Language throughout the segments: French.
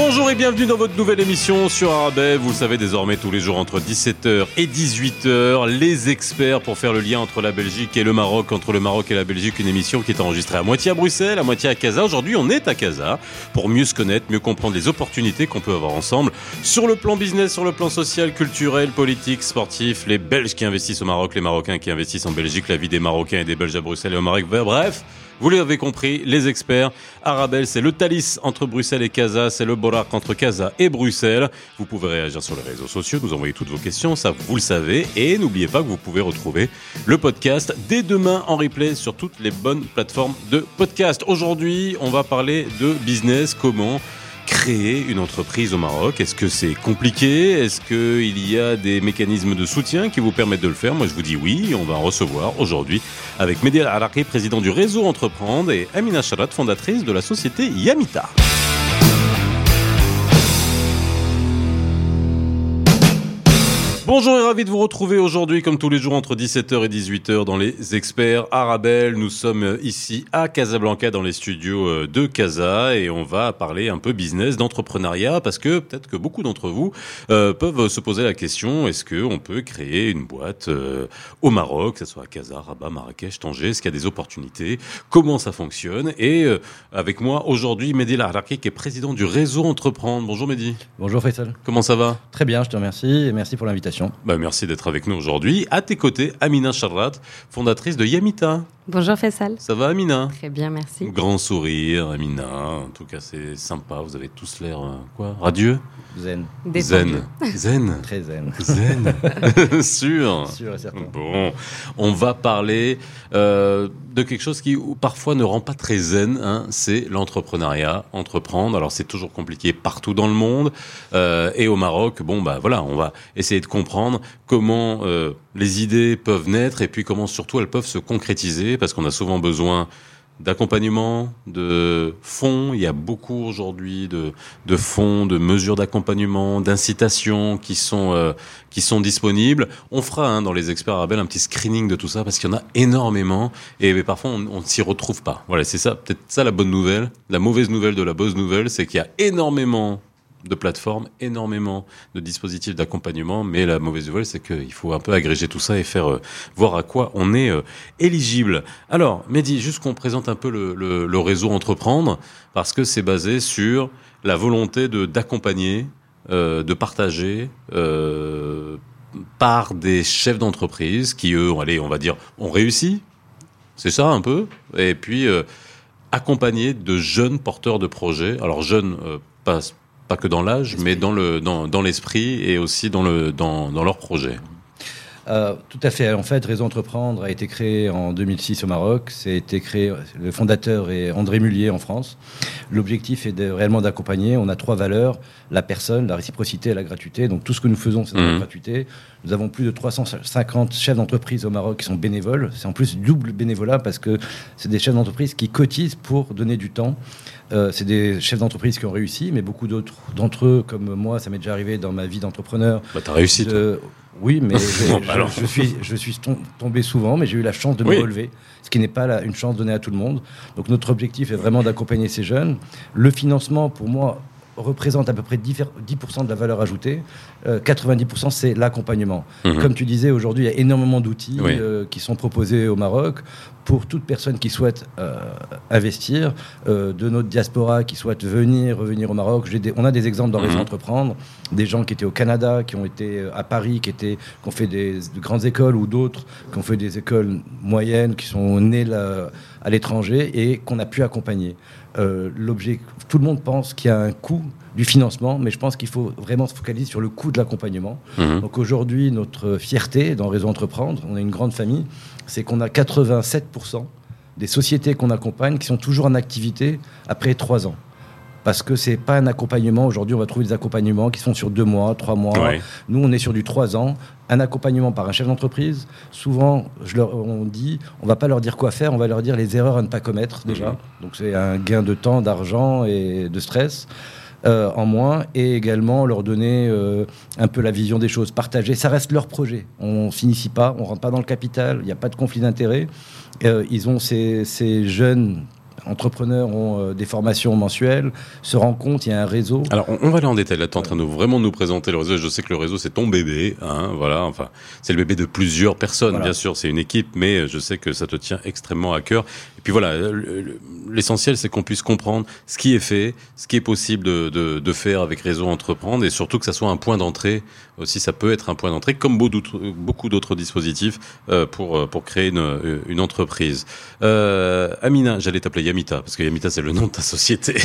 Bonjour et bienvenue dans votre nouvelle émission sur Arabelle. Vous le savez désormais tous les jours entre 17h et 18h, les experts pour faire le lien entre la Belgique et le Maroc, entre le Maroc et la Belgique, une émission qui est enregistrée à moitié à Bruxelles, à moitié à Casa. Aujourd'hui, on est à Casa pour mieux se connaître, mieux comprendre les opportunités qu'on peut avoir ensemble sur le plan business, sur le plan social, culturel, politique, sportif, les Belges qui investissent au Maroc, les Marocains qui investissent en Belgique, la vie des Marocains et des Belges à Bruxelles et au Maroc. Bref, vous l'avez compris, les experts. Arabelle, c'est le Thalys entre Bruxelles et Casa, c'est le Borac entre Casa et Bruxelles. Vous pouvez réagir sur les réseaux sociaux, nous envoyer toutes vos questions, ça vous le savez. Et n'oubliez pas que vous pouvez retrouver le podcast dès demain en replay sur toutes les bonnes plateformes de podcast. Aujourd'hui, on va parler de business, comment créer une entreprise au Maroc? Est-ce que c'est compliqué? Est-ce qu'il y a des mécanismes de soutien qui vous permettent de le faire? Moi, je vous dis oui. On va en recevoir aujourd'hui avec Mehdi Al-Araki, président du réseau Entreprendre, et Amina Charat, fondatrice de la société Yamita. Bonjour et ravi de vous retrouver aujourd'hui comme tous les jours entre 17h et 18h dans les experts Arabelle. Nous sommes ici à Casablanca dans les studios euh, de Casa et on va parler un peu business, d'entrepreneuriat parce que peut-être que beaucoup d'entre vous euh, peuvent se poser la question est-ce que on peut créer une boîte euh, au Maroc, que ce soit à Casa, Rabat, Marrakech, Tanger, est-ce qu'il y a des opportunités Comment ça fonctionne? Et euh, avec moi aujourd'hui Mehdi Laraki qui est président du réseau Entreprendre. Bonjour Mehdi. Bonjour Faisal. Comment ça va? Très bien, je te remercie et merci pour l'invitation. Bah, Merci d'être avec nous aujourd'hui. À tes côtés, Amina Charrat, fondatrice de Yamita. Bonjour Faisal. Ça va Amina? Très bien, merci. Grand sourire, Amina. En tout cas, c'est sympa. Vous avez tous l'air euh, quoi? Radieux? Zen, Détendu. Zen. Zen? très zen. Zen. Sûr. Sûr et certain. Bon, on va parler euh, de quelque chose qui parfois ne rend pas très zen, hein, c'est l'entrepreneuriat, entreprendre. Alors c'est toujours compliqué partout dans le monde euh, et au Maroc. Bon bah voilà, on va essayer de comprendre comment euh, les idées peuvent naître et puis comment surtout elles peuvent se concrétiser parce qu'on a souvent besoin d'accompagnement, de fonds. Il y a beaucoup aujourd'hui de, fonds, de mesures d'accompagnement, d'incitation qui sont euh, qui sont disponibles. On fera hein, dans les experts Arabelle un petit screening de tout ça parce qu'il y en a énormément et parfois on ne s'y retrouve pas. Voilà, c'est ça peut-être ça la bonne nouvelle. La mauvaise nouvelle de la bonne nouvelle, c'est qu'il y a énormément de plateformes, énormément de dispositifs d'accompagnement, mais la mauvaise nouvelle, c'est qu'il faut un peu agréger tout ça et faire euh, voir à quoi on est euh, éligible. Alors, Mehdi, juste qu'on présente un peu le, réseau Entreprendre, parce que c'est basé sur la volonté de d'accompagner, euh, de partager par des chefs d'entreprise qui, eux, allez, on va dire, ont réussi, c'est ça un peu, et puis accompagner de jeunes porteurs de projets, alors jeunes, pas pas que dans l'âge, mais dans le dans, dans l'esprit et aussi dans le dans, dans leur projet. Euh, tout à fait. En fait, Réseau Entreprendre a été créé en 2006 au Maroc. C'est été créé. Le fondateur est André Mullier en France. L'objectif est de, réellement d'accompagner. On a trois valeurs la personne, la réciprocité et la gratuité. Donc tout ce que nous faisons, c'est dans la Mhm. gratuité. Nous avons plus de 350 chefs d'entreprise au Maroc qui sont bénévoles. C'est en plus double bénévolat parce que c'est des chefs d'entreprise qui cotisent pour donner du temps. Euh, c'est des chefs d'entreprise qui ont réussi, mais beaucoup d'autres d'entre eux, comme moi, ça m'est déjà arrivé dans ma vie d'entrepreneur. Bah, t'as réussi. toi. Oui, mais Bon, je, bah alors. je suis, je suis tom- tombé souvent, mais j'ai eu la chance de me Oui. relever, ce qui n'est pas la- une chance donnée à tout le monde. Donc notre objectif est vraiment d'accompagner ces jeunes. Le financement, pour moi, représente à peu près 10%, 10% de la valeur ajoutée. Euh, 90% c'est l'accompagnement. Mhm. Comme tu disais, aujourd'hui, il y a énormément d'outils Oui. euh, qui sont proposés au Maroc pour toute personne qui souhaite euh, investir, euh, de notre diaspora qui souhaite venir, revenir au Maroc. Des- on a des exemples dans Mhm. Réseau Entreprendre, des gens qui étaient au Canada, qui ont été euh, à Paris, qui, étaient, qui ont fait des, de grandes écoles ou d'autres qui ont fait des écoles moyennes, qui sont nés là, à l'étranger et qu'on a pu accompagner. Euh, l'objet, tout le monde pense qu'il y a un coût du financement, mais je pense qu'il faut vraiment se focaliser sur le coût de l'accompagnement. Mhm. Donc aujourd'hui, notre fierté dans Réseau Entreprendre, on est une grande famille, c'est qu'on a 87% des sociétés qu'on accompagne qui sont toujours en activité après trois ans. Parce que c'est pas un accompagnement. Aujourd'hui, on va trouver des accompagnements qui sont sur deux mois, trois mois. Ouais. Nous, on est sur du trois ans. Un accompagnement par un chef d'entreprise. Souvent, je leur, on dit, on va pas leur dire quoi faire, on va leur dire les erreurs à ne pas commettre déjà. Mhm. Donc c'est un gain de temps, d'argent et de stress. Euh, en moins et également leur donner euh, un peu la vision des choses, partager. Ça reste leur projet. On s'initie pas, on rentre pas dans le capital, il n'y a pas de conflit d'intérêts. Euh, ils ont ces, ces jeunes entrepreneurs ont euh, des formations mensuelles, se rencontrent, il y a un réseau. Alors, on, on va aller en détail. Là, tu es en train de vraiment nous présenter le réseau. Je sais que le réseau, c'est ton bébé. Hein, voilà, enfin, c'est le bébé de plusieurs personnes, Voilà. bien sûr. C'est une équipe, mais je sais que ça te tient extrêmement à cœur. Et puis voilà, le- le- l'essentiel, c'est qu'on puisse comprendre ce qui est fait, ce qui est possible de, de, de faire avec Réseau Entreprendre, et surtout que ça soit un point d'entrée. Aussi, ça peut être un point d'entrée, comme beaucoup d'autres dispositifs euh, pour euh, pour créer une, une entreprise. Euh, Amina, j'allais t'appeler Yamita, parce que Yamita, c'est le nom de ta société.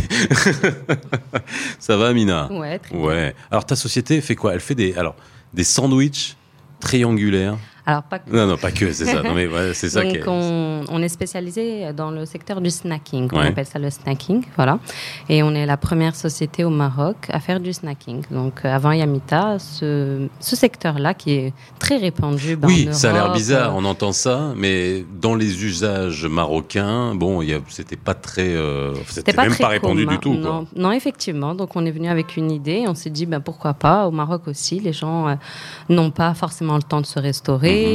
ça va, Amina? Ouais, très bien. Ouais. Alors ta société fait quoi? Elle fait des alors des sandwichs triangulaires. Alors, pas que- Non non pas que c'est ça. Non mais ouais, c'est ça qui Donc, est. on, on est spécialisé dans le secteur du snacking. On Ouais. appelle ça le snacking, voilà. Et on est la première société au Maroc à faire du snacking. Donc, euh, avant Yamita, ce, ce secteur-là qui est très répandu. ben, Oui, en ça a l'air bizarre, euh, on entend ça, mais dans les usages marocains, bon, c'était pas très, euh, c'était même très pas répandu commun. du tout. Quoi. Non, effectivement. Donc, on est venu avec une idée. On s'est dit, ben, pourquoi pas Au Maroc aussi, les gens euh, n'ont pas forcément le temps de se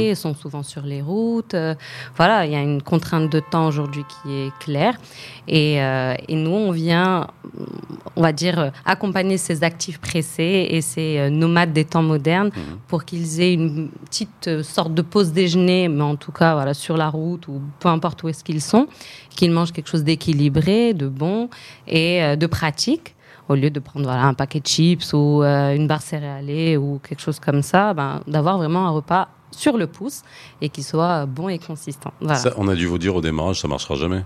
Mhm. sont souvent sur les routes. euh, voilà, il y a une contrainte de temps aujourd'hui qui est claire. Et, euh, et nous, on vient, on va dire, accompagner ces actifs pressés et ces euh, nomades des temps modernes Mhm. pour qu'ils aient une petite sorte de pause déjeuner, mais en tout cas, voilà, sur la route ou peu importe où est-ce qu'ils sont, qu'ils mangent quelque chose d'équilibré, de bon et de pratique. Au lieu de prendre voilà, un paquet de chips ou euh, une barre céréalée ou quelque chose comme ça, ben, d'avoir vraiment un repas sur le pouce et qui soit bon et consistant. Ça, on a dû vous dire au démarrage, ça marchera jamais?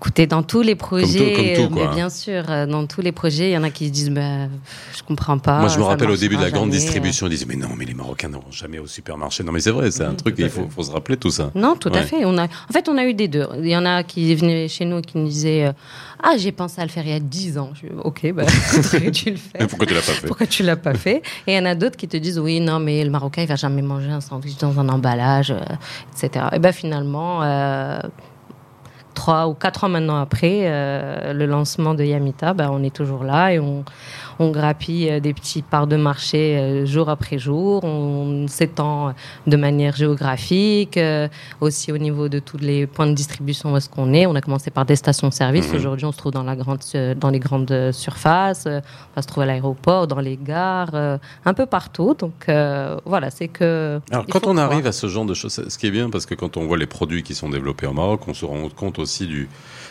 Écoutez, dans tous les projets, tout, euh, mais bien sûr, euh, dans tous les projets, il y en a qui se disent, bah, je comprends pas. Moi, je me rappelle au début de la grande distribution, ils disaient mais non, mais les Marocains n'auront jamais au supermarché. Non, mais c'est vrai, c'est un Mhm, truc, il faut, se rappeler tout ça. Non, tout Ouais. à fait. On a, en fait, on a eu des deux. Il y en a qui venaient chez nous et qui nous disaient euh, Ah, j'ai pensé à le faire il y a 10 ans. Je dis, ok, bah, tu le fais? Pourquoi tu l'as pas fait? Pourquoi tu l'as pas fait? Et il y en a d'autres qui te disent oui, non, mais le Marocain, il va jamais manger un sandwich dans un emballage, euh, etc. Et ben finalement, euh, trois ou quatre ans maintenant après euh, le lancement de Yamita, ben, on est toujours là et on, on grappille euh, des petits parts de marché euh, jour après jour. On s'étend de manière géographique, euh, aussi au niveau de tous les points de distribution où est-ce qu'on est. On a commencé par des stations-service. Mhm. Aujourd'hui, on se trouve dans, la grande, dans les grandes surfaces. On va se trouver à l'aéroport, dans les gares, un peu partout. Donc voilà, c'est que. Alors, quand on croire. arrive à ce genre de choses, ce qui est bien, parce que quand on voit les produits qui sont développés au Maroc, on se rend compte aussi du,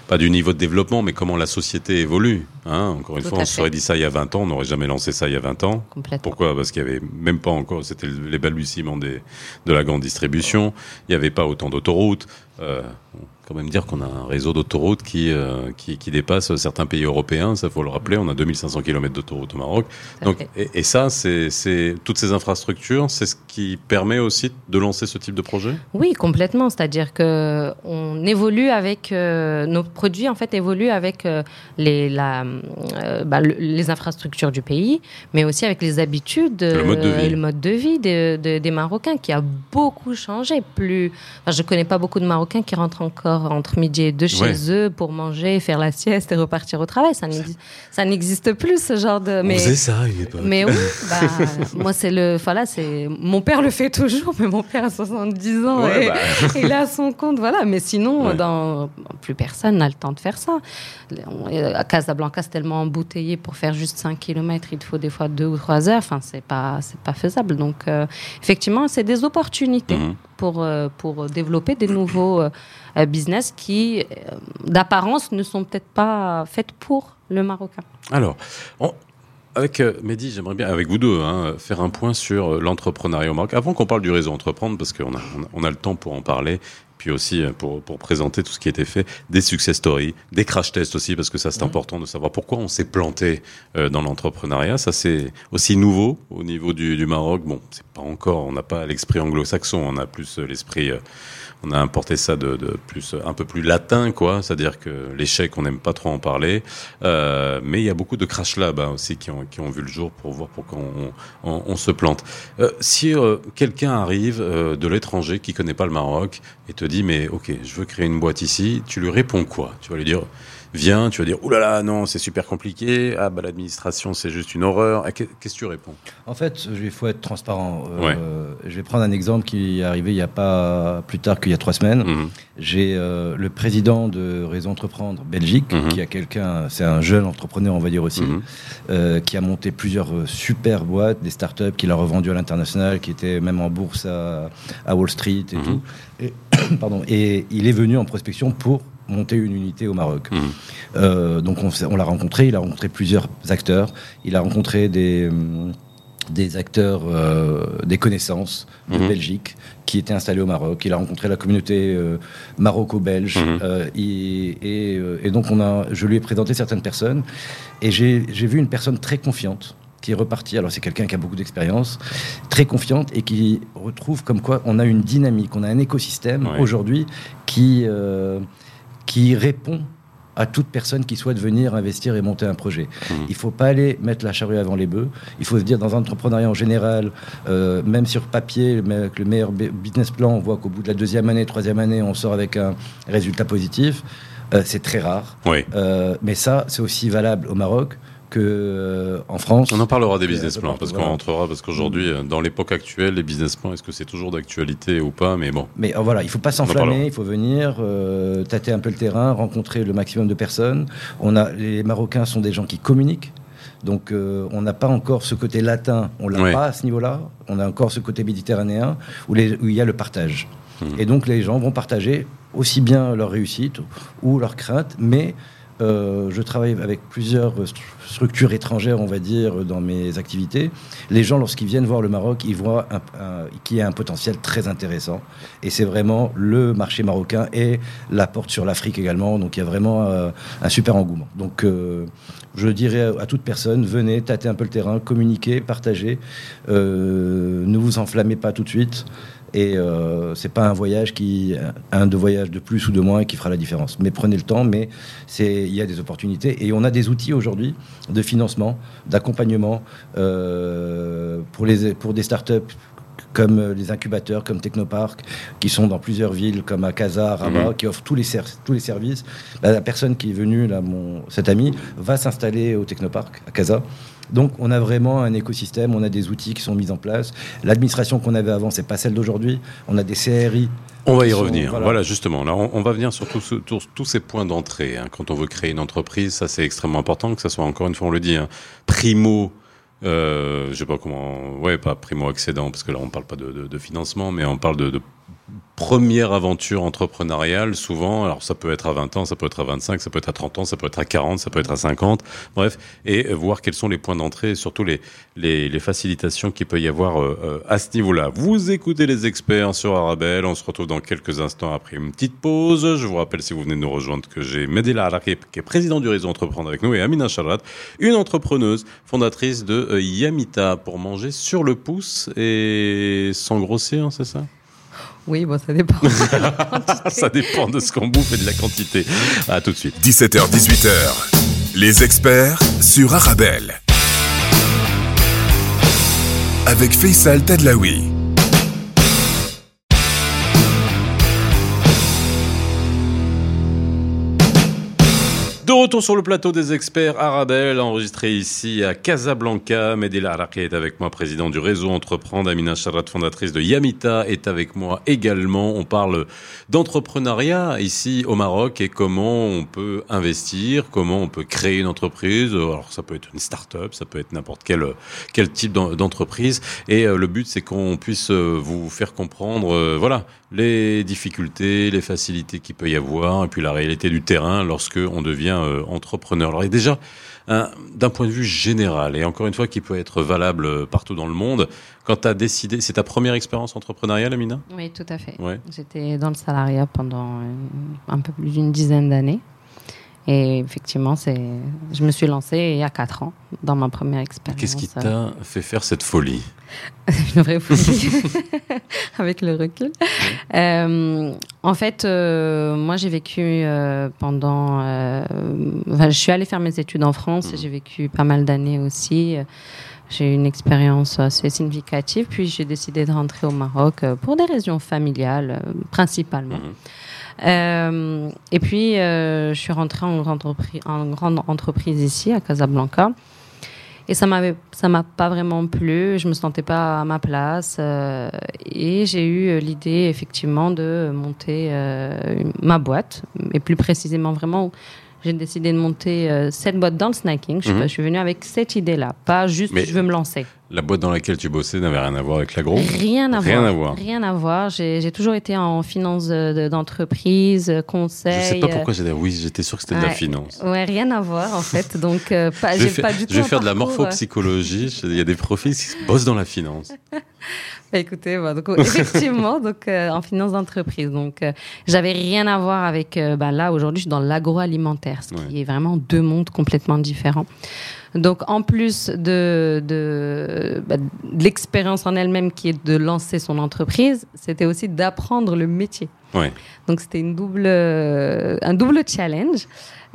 pas du niveau de développement, mais comment la société évolue. Hein Encore une Tout fois, on se serait dit ça il y a 20 ans, on n'aurait jamais lancé ça il y a 20 ans. Pourquoi? Parce qu'il y avait même pas encore, c'était les balbutiements des, de la grande distribution. Il n'y avait pas autant d'autoroutes. Euh, quand même dire qu'on a un réseau d'autoroutes qui, euh, qui, qui dépasse certains pays européens. Ça faut le rappeler. On a 2500 km d'autoroutes au Maroc. Donc, et, et ça, c'est, toutes ces infrastructures, c'est ce qui permet aussi de lancer ce type de projet? Oui, complètement. C'est-à-dire que on évolue avec euh, nos produits en fait évoluent avec les la, bah, le- les infrastructures du pays, mais aussi avec les habitudes Le mode de vie. et le mode de vie de- de- des Marocains qui a beaucoup changé. Plus, enfin, je connais pas beaucoup de Marocains qui rentrent encore entre midi et deux chez eux pour manger, faire la sieste et repartir au travail. Ça n'existe, plus ce genre de. Mais, ça à une époque. mais oui, bah, moi c'est le, voilà, c'est mon père le fait toujours, mais mon père a 70 ans Ouais, et bah. il est à son compte, voilà. Mais sinon, Ouais. dans, plus personne n'a le temps de faire ça. On- À Casablanca, c'est tellement embouteillé pour faire juste 5 km, il te faut des fois 2 ou 3 heures. Enfin, c'est pas, c'est pas faisable. Donc, euh, effectivement, c'est des opportunités Mhm. Pour, euh, pour développer des nouveaux euh, euh, business qui, d'apparence, ne sont peut-être pas faits pour le Marocain. Alors, avec Mehdi, j'aimerais bien, avec vous deux, hein, faire un point sur l'entrepreneuriat au Maroc. Avant qu'on parle du réseau Entreprendre, parce qu'on a, on a, on a le temps pour en parler, puis aussi euh, pour, pour présenter tout ce qui a été fait, des success stories, des crash tests aussi, parce que ça c'est important de savoir pourquoi on s'est planté euh, dans l'entrepreneuriat. Ça c'est aussi nouveau au niveau du, du Maroc. Bon, c'est pas encore, on n'a pas l'esprit anglo-saxon, on a plus euh, l'esprit, euh, on a importé ça de, de plus, un peu plus latin, quoi. C'est-à-dire que l'échec, on n'aime pas trop en parler. Euh, mais il y a beaucoup de crash labs hein, aussi qui ont, qui ont vu le jour pour voir pourquoi on, on, on se plante. Euh, si euh, quelqu'un arrive euh, de l'étranger qui connaît pas le Maroc et te dit mais ok je veux créer une boîte ici, tu lui réponds quoi? Tu vas lui dire vient, tu vas dire, oulala, là là, non, c'est super compliqué, ah bah l'administration c'est juste une horreur. Ah, qu'est-ce que tu réponds? En fait, il faut être transparent. Euh, je vais prendre un exemple qui est arrivé il n'y a pas plus tard qu'il y a trois semaines. Mhm. J'ai euh, le président de Réseau Entreprendre Belgique, mhm. qui a quelqu'un, c'est un jeune entrepreneur, on va dire aussi, mhm. euh, qui a monté plusieurs super boîtes, des startups qu'il a revendues à l'international, qui étaient même en bourse à, Wall Street et tout. Et, pardon, et il est venu en prospection pour monter une unité au Maroc. Euh, donc on, l'a rencontré, il a rencontré plusieurs acteurs, il a rencontré des, hum, des acteurs, euh, des connaissances de mhm. Belgique qui étaient installés au Maroc. Il a rencontré la communauté euh, maroco-belge mhm. et, et, donc on a, je lui ai présenté certaines personnes et j'ai vu une personne très confiante qui est reparti. Alors c'est quelqu'un qui a beaucoup d'expérience, très confiante et qui retrouve comme quoi on a une dynamique, on a un écosystème aujourd'hui qui qui répond à toute personne qui souhaite venir investir et monter un projet. Mmh. Il ne faut pas aller mettre la charrue avant les bœufs. Il faut se dire, dans l'entrepreneuriat en général, euh, même sur papier, avec le meilleur business plan, on voit qu'au bout de la deuxième année, troisième année, on sort avec un résultat positif. Euh, c'est très rare. Oui. Euh, mais ça, c'est aussi valable au Maroc que euh, en France. On en parlera des business plans parce qu'on rentrera parce qu'aujourd'hui, euh, dans l'époque actuelle, les business plans, est-ce que c'est toujours d'actualité ou pas Mais bon. Mais euh, voilà, il faut pas s'enflammer, il faut venir tâter un peu le terrain, rencontrer le maximum de personnes. On a les Marocains sont des gens qui communiquent. Donc on n'a pas encore ce côté latin, on l'a pas à ce niveau-là. On a encore ce côté méditerranéen où, les, où il y a le partage. Hmm. Et donc les gens vont partager aussi bien leur réussite ou leurs craintes, mais euh, je travaille avec plusieurs structures étrangères, on va dire, dans mes activités. Les gens, lorsqu'ils viennent voir le Maroc, ils voient qu'il y a un potentiel très intéressant. Et c'est vraiment le marché marocain et la porte sur l'Afrique également. Donc il y a vraiment euh, un super engouement. Donc euh, je dirais à toute personne, venez, tâtez un peu le terrain, communiquez, partagez. ne vous enflammez pas tout de suite. Et euh, c'est pas un voyage qui, un de voyage de plus ou de moins qui fera la différence. Mais prenez le temps, mais c'est, il y a des opportunités et on a des outils aujourd'hui de financement, d'accompagnement euh, pour les pour des startups comme les incubateurs, comme Technopark, qui sont dans plusieurs villes, comme à Casa, Rabat, mhm. qui offrent tous les, tous les services. la personne qui est venue, là, mon, cet ami, va s'installer au Technopark, à Casa. Donc on a vraiment un écosystème, on a des outils qui sont mis en place. L'administration qu'on avait avant, c'est pas celle d'aujourd'hui. On a des CRI. On va y revenir. Voilà. justement. Là, on, va venir sur tous ces points d'entrée. Hein. Quand on veut créer une entreprise, ça c'est extrêmement important que ça soit encore une fois, on le dit, hein, primo euh, je sais pas comment, ouais, pas primo accédant, parce que là on parle pas de, de, de financement, mais on parle de, de première aventure entrepreneuriale, souvent, alors ça peut être à 20 ans, ça peut être à 25, ça peut être à 30 ans, ça peut être à 40, ça peut être à 50, bref, et voir quels sont les points d'entrée et surtout les, les, les facilitations qu'il peut y avoir euh, euh, à ce niveau-là. Vous écoutez les experts sur Arabelle, on se retrouve dans quelques instants après une petite pause. Je vous rappelle, si vous venez de nous rejoindre, que j'ai Medela Araki, qui est président du réseau Entreprendre avec nous, et Amina Charat, une entrepreneuse, fondatrice de euh, Yamita, pour manger sur le pouce et sans grossir, c'est ça? Oui, bon, ça dépend. ça dépend de ce qu'on bouffe et de la quantité. À tout de suite. 17h, 18h. Les experts sur Arabelle. Avec Faisal Tadlaoui. Retour sur le plateau des experts Arabelle, enregistré ici à Casablanca. Medela Araki est avec moi, président du réseau Entreprendre. Amina Charat, fondatrice de Yamita, est avec moi également. On parle d'entrepreneuriat ici au Maroc et comment on peut investir, comment on peut créer une entreprise. Alors ça peut être une start-up, ça peut être n'importe quel, quel type d'entreprise. Et euh, le but, c'est qu'on puisse euh, vous faire comprendre, euh, voilà, les difficultés, les facilités qu'il peut y avoir, et puis la réalité du terrain lorsque on devient euh, entrepreneur. Alors, déjà, d'un point de vue général, et encore une fois qui peut être valable partout dans le monde, quand tu as décidé, c'est ta première expérience entrepreneuriale, Amina? Oui, tout à fait. J'étais dans le salariat pendant euh, un peu plus d'une dizaine d'années. Et effectivement, c'est, je me suis lancée il y a 4 ans dans ma première expérience. Qu'est-ce qui t'a fait faire cette folie Une vraie folie, avec le recul. Euh, en fait, euh, moi, j'ai vécu euh, pendant. je suis allée faire mes études en France et mmh. j'ai vécu pas mal d'années aussi. J'ai eu une expérience assez significative, puis j'ai décidé de rentrer au Maroc pour des raisons familiales, principalement. Mmh. Euh, et puis, euh, je suis rentrée en grande, entreprise, ici, à Casablanca. Et ça m'avait, m'a pas vraiment plu. Je me sentais pas à ma place. euh, et j'ai eu l'idée, effectivement, de monter ma boîte. Et plus précisément, vraiment, j'ai décidé de monter euh, cette boîte dans le snacking. Je, suis Mhm. pas- je suis venue avec cette idée-là. Pas juste, Mais- je veux me lancer. La boîte dans laquelle tu bossais n'avait rien à voir avec l'agro Rien à Rien voir. à voir. Rien à voir. J'ai toujours été en finance de- de- d'entreprise, euh, conseil. Je sais pas euh, pourquoi j'ai dit oui, j'étais sûr que c'était de la finance. Ouais, rien à voir en fait. Donc, euh, pas, Je vais, j'ai faire- pas du tout. je vais faire de la euh, morphopsychologie. Il y a des profils qui bossent dans la finance. Écoutez, bah, donc, effectivement, donc euh, en finance d'entreprise. Donc, euh, j'avais rien à voir avec. euh, bah, là, aujourd'hui, je suis dans l'agroalimentaire, ce qui Ouais. est vraiment deux mondes complètement différents. Donc, en plus de, de, bah, de l'expérience en elle-même qui est de lancer son entreprise, c'était aussi d'apprendre le métier. Ouais. Donc, c'était une double, euh, un double challenge.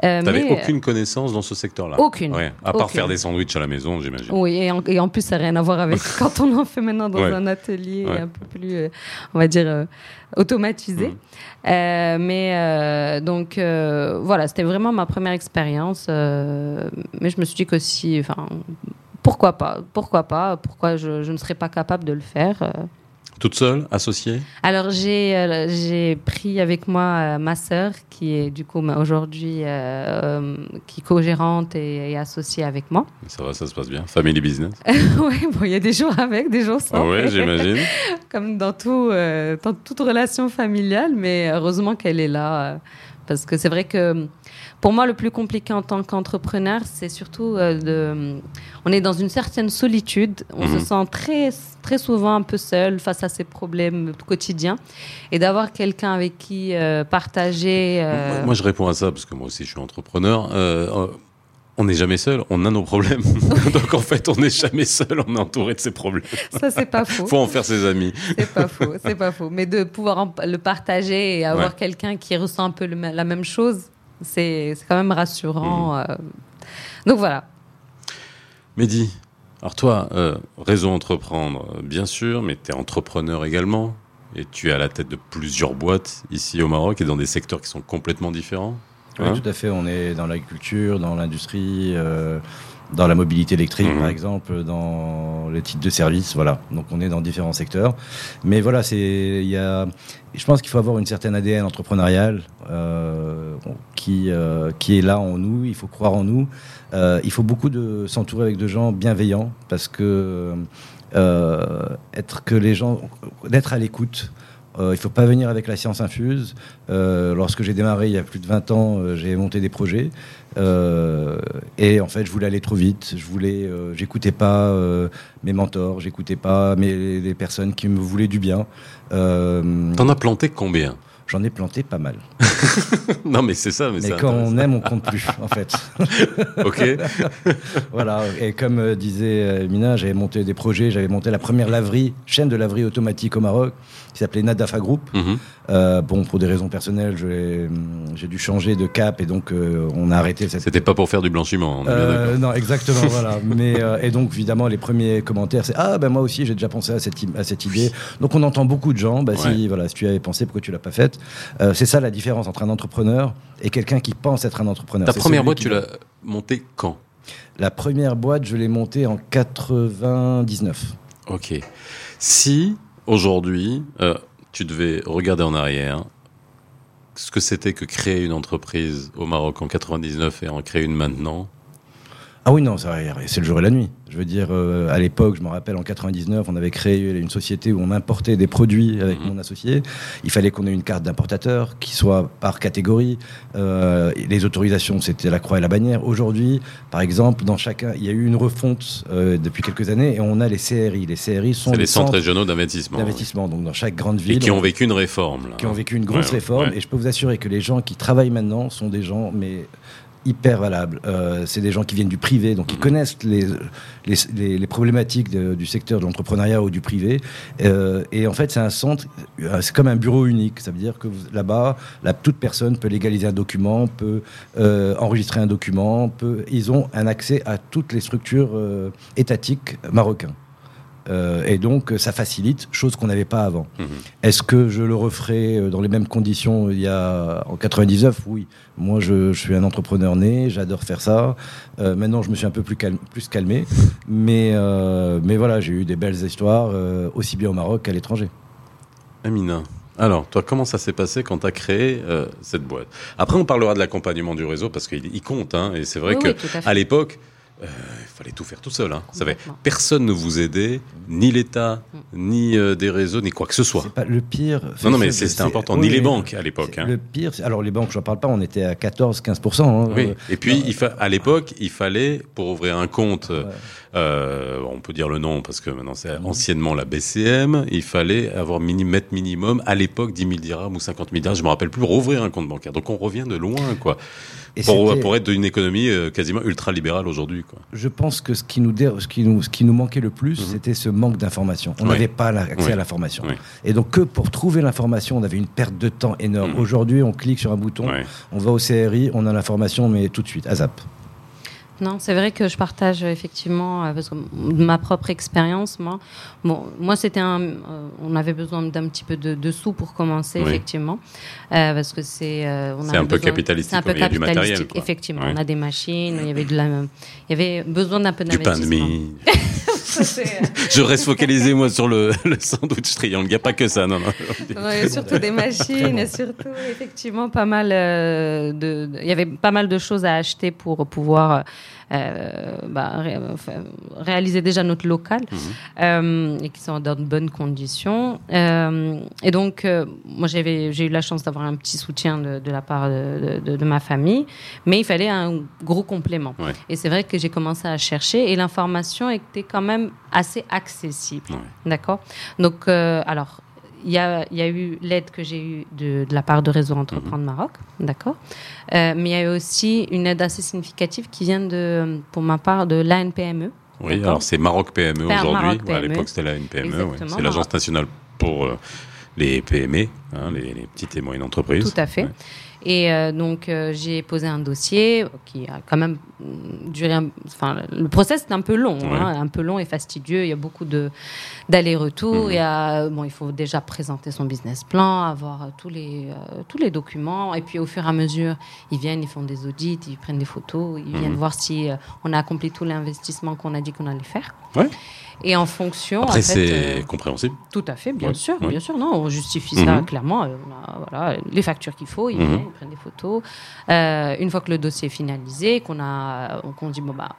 Euh, T'avais mais, aucune connaissance dans ce secteur-là Aucune. Ouais, à part Aucune. faire des sandwichs à la maison, j'imagine. Oui, et en, et en plus, ça n'a rien à voir avec quand on en fait maintenant dans Ouais. un atelier Ouais. un peu plus, euh, on va dire, euh, automatisé. Euh, mais euh, donc, euh, voilà, c'était vraiment ma première expérience. euh, mais je me suis dit que si, enfin, pourquoi pas Pourquoi pas Pourquoi je, je ne serais pas capable de le faire euh. Toute seule, associée? Alors, j'ai euh, j'ai pris avec moi euh, ma sœur, qui est du coup aujourd'hui euh, qui co-gérante et, et associée avec moi. Ça va, ça se passe bien. Family business. oui, bon, il y a des jours avec, des jours sans. Ah ouais, j'imagine. comme dans, tout, dans toute relation familiale, mais heureusement qu'elle est là. parce que c'est vrai que pour moi, le plus compliqué en tant qu'entrepreneur, c'est surtout euh, de. On est dans une certaine solitude. On Mhm. se sent très, très souvent un peu seul face à ses problèmes quotidiens. Et d'avoir quelqu'un avec qui euh, partager. euh, Moi, moi, je réponds à ça parce que moi aussi, je suis entrepreneur. On n'est jamais seul, on a nos problèmes. Donc, en fait, on n'est jamais seul, on est entouré de ses problèmes. ça, c'est pas faux. faut en faire ses amis. C'est pas faux, c'est pas faux. Mais de pouvoir le partager et avoir Ouais. quelqu'un qui ressent un peu le la même chose, c'est c'est quand même rassurant. Mhm. euh. Donc voilà. Mehdi, alors toi, euh, réseau entreprendre, euh, bien sûr, mais tu es entrepreneur également. Et tu es à la tête de plusieurs boîtes ici au Maroc et dans des secteurs qui sont complètement différents. Oui, Hein? tout à fait. On est dans l'agriculture, dans l'industrie, euh, dans la mobilité électrique, Mhm. par exemple, dans les titres de service. Voilà. Donc, on est dans différents secteurs. Mais voilà, c'est, il y a, je pense qu'il faut avoir une certaine ADN entrepreneuriale euh, qui, euh, qui est là en nous. Il faut croire en nous. Euh, il faut beaucoup de s'entourer avec de gens bienveillants parce que être que les gens, d'être à l'écoute. Euh, il faut pas venir avec la science infuse. Euh, lorsque j'ai démarré il y a plus de 20 ans, euh, j'ai monté des projets. Euh, et en fait, je voulais aller trop vite. Je voulais, euh, j'écoutais pas euh, mes mentors, j'écoutais pas mes, les personnes qui me voulaient du bien. T'en as planté combien? J'en ai planté pas mal. Non, mais c'est ça. Mais, Mais quand on aime, on compte plus, en fait. Ok. voilà. Et comme disait Mina, j'avais monté des projets. J'avais monté la première laverie, chaîne de laverie automatique au Maroc, qui s'appelait Nadafa Group. Mhm. Euh, bon, pour des raisons personnelles, j'ai j'ai dû changer de cap et donc euh, on a arrêté cette. C'était pas pour faire du blanchiment. on Euh, non, exactement, voilà. Mais euh, et donc évidemment les premiers commentaires, c'est ah ben moi aussi j'ai déjà pensé à cette à cette idée. Donc on entend beaucoup de gens. Bah Ouais. si voilà, si tu y avais pensé, pourquoi tu l'as pas faite? Euh, C'est ça la différence entre un entrepreneur et quelqu'un qui pense être un entrepreneur. Ta première boîte, qui tu l'as montée quand? La première boîte, je l'ai montée en 99. Ok. Si aujourd'hui, euh, tu devais regarder en arrière, ce que c'était que créer une entreprise au Maroc en 99 et en créer une maintenant, Ah oui, non, c'est le jour et la nuit. Je veux dire, euh, à l'époque, je me rappelle, en 99, on avait créé une société où on importait des produits avec Mhm. mon associé. Il fallait qu'on ait une carte d'importateur qui soit par catégorie. Euh, et les autorisations, c'était la croix et la bannière. Aujourd'hui, par exemple, dans chacun, il y a eu une refonte euh, depuis quelques années et on a les CRI. Les CRI sont les centres régionaux d'investissement. d'investissement. Donc, dans chaque grande Et ville. qui ont vécu une réforme. là. qui ont vécu une grosse Ouais, réforme. ouais. Et je peux vous assurer que les gens qui travaillent maintenant sont des gens, mais hyper valables. Euh, c'est des gens qui viennent du privé, donc ils connaissent les, les, les- les problématiques du secteur de l'entrepreneuriat ou du privé. Euh, et en fait, c'est un centre, euh, c'est comme un bureau unique. Ça veut dire que là-bas, là, toute personne peut légaliser un document, peut euh, enregistrer un document, peut, ils ont un accès à toutes les structures euh, étatiques marocaines. Euh, et donc, ça facilite, chose qu'on n'avait pas avant. Mhm. Est-ce que je le referai euh, dans les mêmes conditions il y a en 99 Oui. Moi, je, je suis un entrepreneur né, j'adore faire ça. Euh, maintenant, je me suis un peu plus, calme, plus calmé. Mais, euh, mais voilà, j'ai eu des belles histoires, euh, aussi bien au Maroc qu'à l'étranger. Amina. Alors, toi, comment ça s'est passé quand tu as créé euh, cette boîte? Après, on parlera de l'accompagnement du réseau parce qu'il il compte. Hein, et c'est vrai Oui, que oui, tout euh, il fallait tout faire tout seul. Hein. Ça avait- personne ne vous aidait, ni l'État, ni euh, des réseaux, ni quoi que ce soit. C'est pas le pire. Non, non, mais c'était important. oui, Ni les banques à l'époque. Hein. Le pire, alors les banques, je n'en parle pas, on était à 14-15%. hein. Oui. Euh, Et puis, il fa- à l'époque, il fallait, pour ouvrir un compte, euh, Ouais. euh, on peut dire le nom parce que maintenant c'est anciennement la BCM, il fallait avoir mini, mettre minimum, à l'époque, 10 000 dirhams ou 50 000 dirhams, je me rappelle plus, pour ouvrir un compte bancaire. Donc on revient de loin, quoi. Et Pour, être d'une économie euh, quasiment ultra-libérale aujourd'hui. Je pense que ce qui nous, dé- ce qui nous, ce qui nous manquait le plus, Mhm. c'était ce manque d'information. On Oui. n'avait pas accès Oui. à l'information. Oui. Et donc, que pour trouver l'information, on avait une perte de temps énorme. Mhm. Aujourd'hui, on clique sur un bouton, on va au CRI, on a l'information, mais tout de suite, à zap. Non, c'est vrai que je partage euh, effectivement, euh, parce que de ma propre expérience, moi, bon, moi c'était un, euh, on avait besoin d'un petit peu de, de sous pour commencer, Oui. effectivement, euh, parce que c'est, euh, on C'est un peu capitalistique, c'est un peu il y a du matériel, capitalistique, quoi. effectivement. Ouais. On a des machines, il y avait de la, il y avait besoin d'un peu Du pain de d'investissement. mie. Ça, Je reste focalisé, moi, sur le, le sandwich triangle. Il n'y a pas que ça, non, non. Ouais, surtout des machines, et surtout effectivement pas mal euh, de, il y avait pas mal de choses à acheter pour pouvoir euh, bah, ré- enfin, réaliser déjà notre local Mhm. euh, et qui sont dans de bonnes conditions. Euh, et donc moi j'avais j'ai eu la chance d'avoir un petit soutien de, de la part de, de- de ma famille, mais il fallait un gros complément. Ouais. Et c'est vrai que j'ai commencé à chercher et l'information était quand même assez accessible. Ouais. D'accord? Donc, euh, alors, il y a, il y a eu l'aide que j'ai eue de, de la part de Réseau Entreprendre Maroc, d'accord? Euh, Mais il y a eu aussi une aide assez significative qui vient, de, pour ma part, de l'ANPME. Oui, alors c'est Maroc PME aujourd'hui. Ouais, à PME. l'époque, c'était la NPME. ouais. Exactement, C'est l'Agence nationale pour euh, les PME, hein, les, les petites et moyennes entreprises. Tout à fait. Et euh, donc, euh, j'ai posé un dossier qui a quand même duré. un- Enfin, le process est un peu long, Ouais. hein, un peu long et fastidieux. Il y a beaucoup de d'allers-retours. Mhm. Il y a, bon, il faut déjà présenter son business plan, avoir euh, tous les euh, tous les documents, et puis au fur et à mesure, ils viennent, ils font des audits, ils prennent des photos, ils viennent Mhm. voir si euh, on a accompli tout l'investissement qu'on a dit qu'on allait faire. Ouais. Et en fonction, Après, en fait, c'est euh, compréhensible. tout à fait, bien Ouais, sûr, ouais. bien sûr. Non, on justifie ça Mhm. clairement. euh, voilà, les factures qu'il faut, ils Mhm. viennent, ils prennent des photos. Euh, une fois que le dossier est finalisé, qu'on a, qu'on dit bon bah,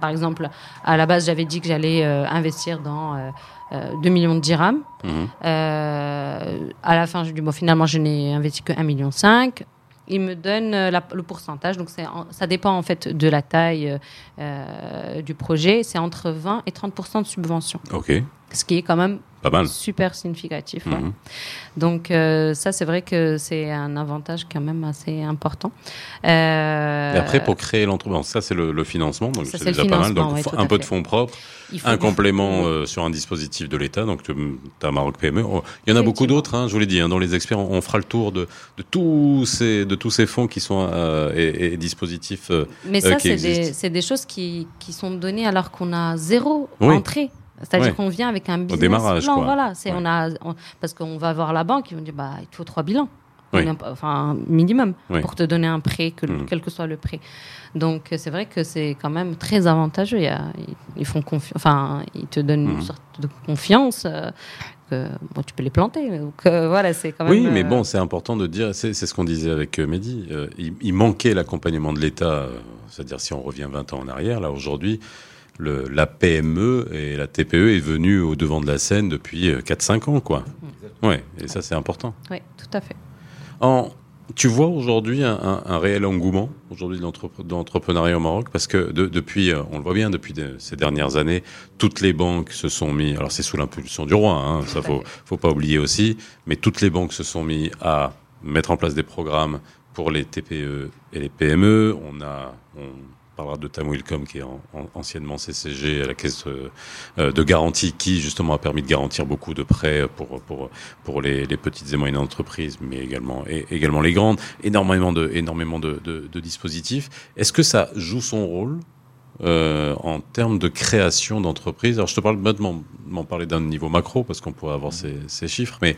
par exemple, à la base, j'avais dit que j'allais euh, investir dans euh, euh, 2 millions de dirhams. Mhm. Euh, à la fin, je dis bon, finalement, je n'ai investi que 1,5 million. Il me donne euh, la- le pourcentage, donc en- ça dépend en fait de la taille euh, euh, du projet. C'est entre 20 et 30% de subvention, Ok, ce qui est quand même pas mal. super significatif. ouais. Mhm. Donc euh, ça, c'est vrai que c'est un avantage quand même assez important. Euh, Et après, pour créer l'entreprise, ça c'est le, le financement, donc c'est déjà pas mal. Donc ouais, un peu de fonds propres, un complément euh, sur un dispositif de l'État. Donc tu as Maroc PME. Oh, Il y en a beaucoup d'autres. Hein, je vous l'ai dit, hein, dans les experts, on, on fera le tour de, de tous ces de tous ces fonds qui sont et, et dispositifs. Mais ça, c'est des, des choses qui, qui sont données alors qu'on a zéro Oui. entrée. C'est-à-dire Ouais. qu'on vient avec un business démarrage, plan, quoi. voilà. C'est Ouais. on a on- parce qu'on va voir la banque, ils vont dire bah il te faut trois bilans, Oui. Enfin un minimum Oui. pour te donner un prêt, que, Mhm. quel que soit le prêt. Donc c'est vrai que c'est quand même très avantageux. Il y a- ils, font enfin ils te donnent une sorte de confiance. euh, que, bon, tu peux les planter, donc, euh, voilà, c'est quand même. Oui, mais euh, bon, c'est important de dire, c'est ce qu'on disait avec euh, Mehdi, il, il manquait l'accompagnement de l'État, c'est-à-dire si on revient 20 ans en arrière, là aujourd'hui, le- la PME et la TPE est venue au devant de la scène depuis euh, 4-5 ans, quoi. Ouais, et ça c'est important. Oui, tout à fait. En, tu vois aujourd'hui un, un- un réel engouement aujourd'hui de l'entrepreneuriat au Maroc? Parce que de- depuis, euh, on le voit bien depuis de- ces dernières années, toutes les banques se sont mis. Alors c'est sous l'impulsion du roi, hein, ça faut faut pas oublier aussi, mais toutes les banques se sont mis à mettre en place des programmes pour les TPE et les PME. On a on parlera de Tamwilcom qui est en- en- anciennement CCG à la caisse euh, euh, de garantie qui justement a permis de garantir beaucoup de prêts pour pour pour les, les petites et moyennes entreprises, mais également et également les grandes. Énormément de énormément de, de, de dispositifs. Est-ce que ça joue son rôle euh, en termes de création d'entreprise Alors je te parle maintenant m'en parler d'un niveau macro parce qu'on pourrait avoir ces, ces chiffres, mais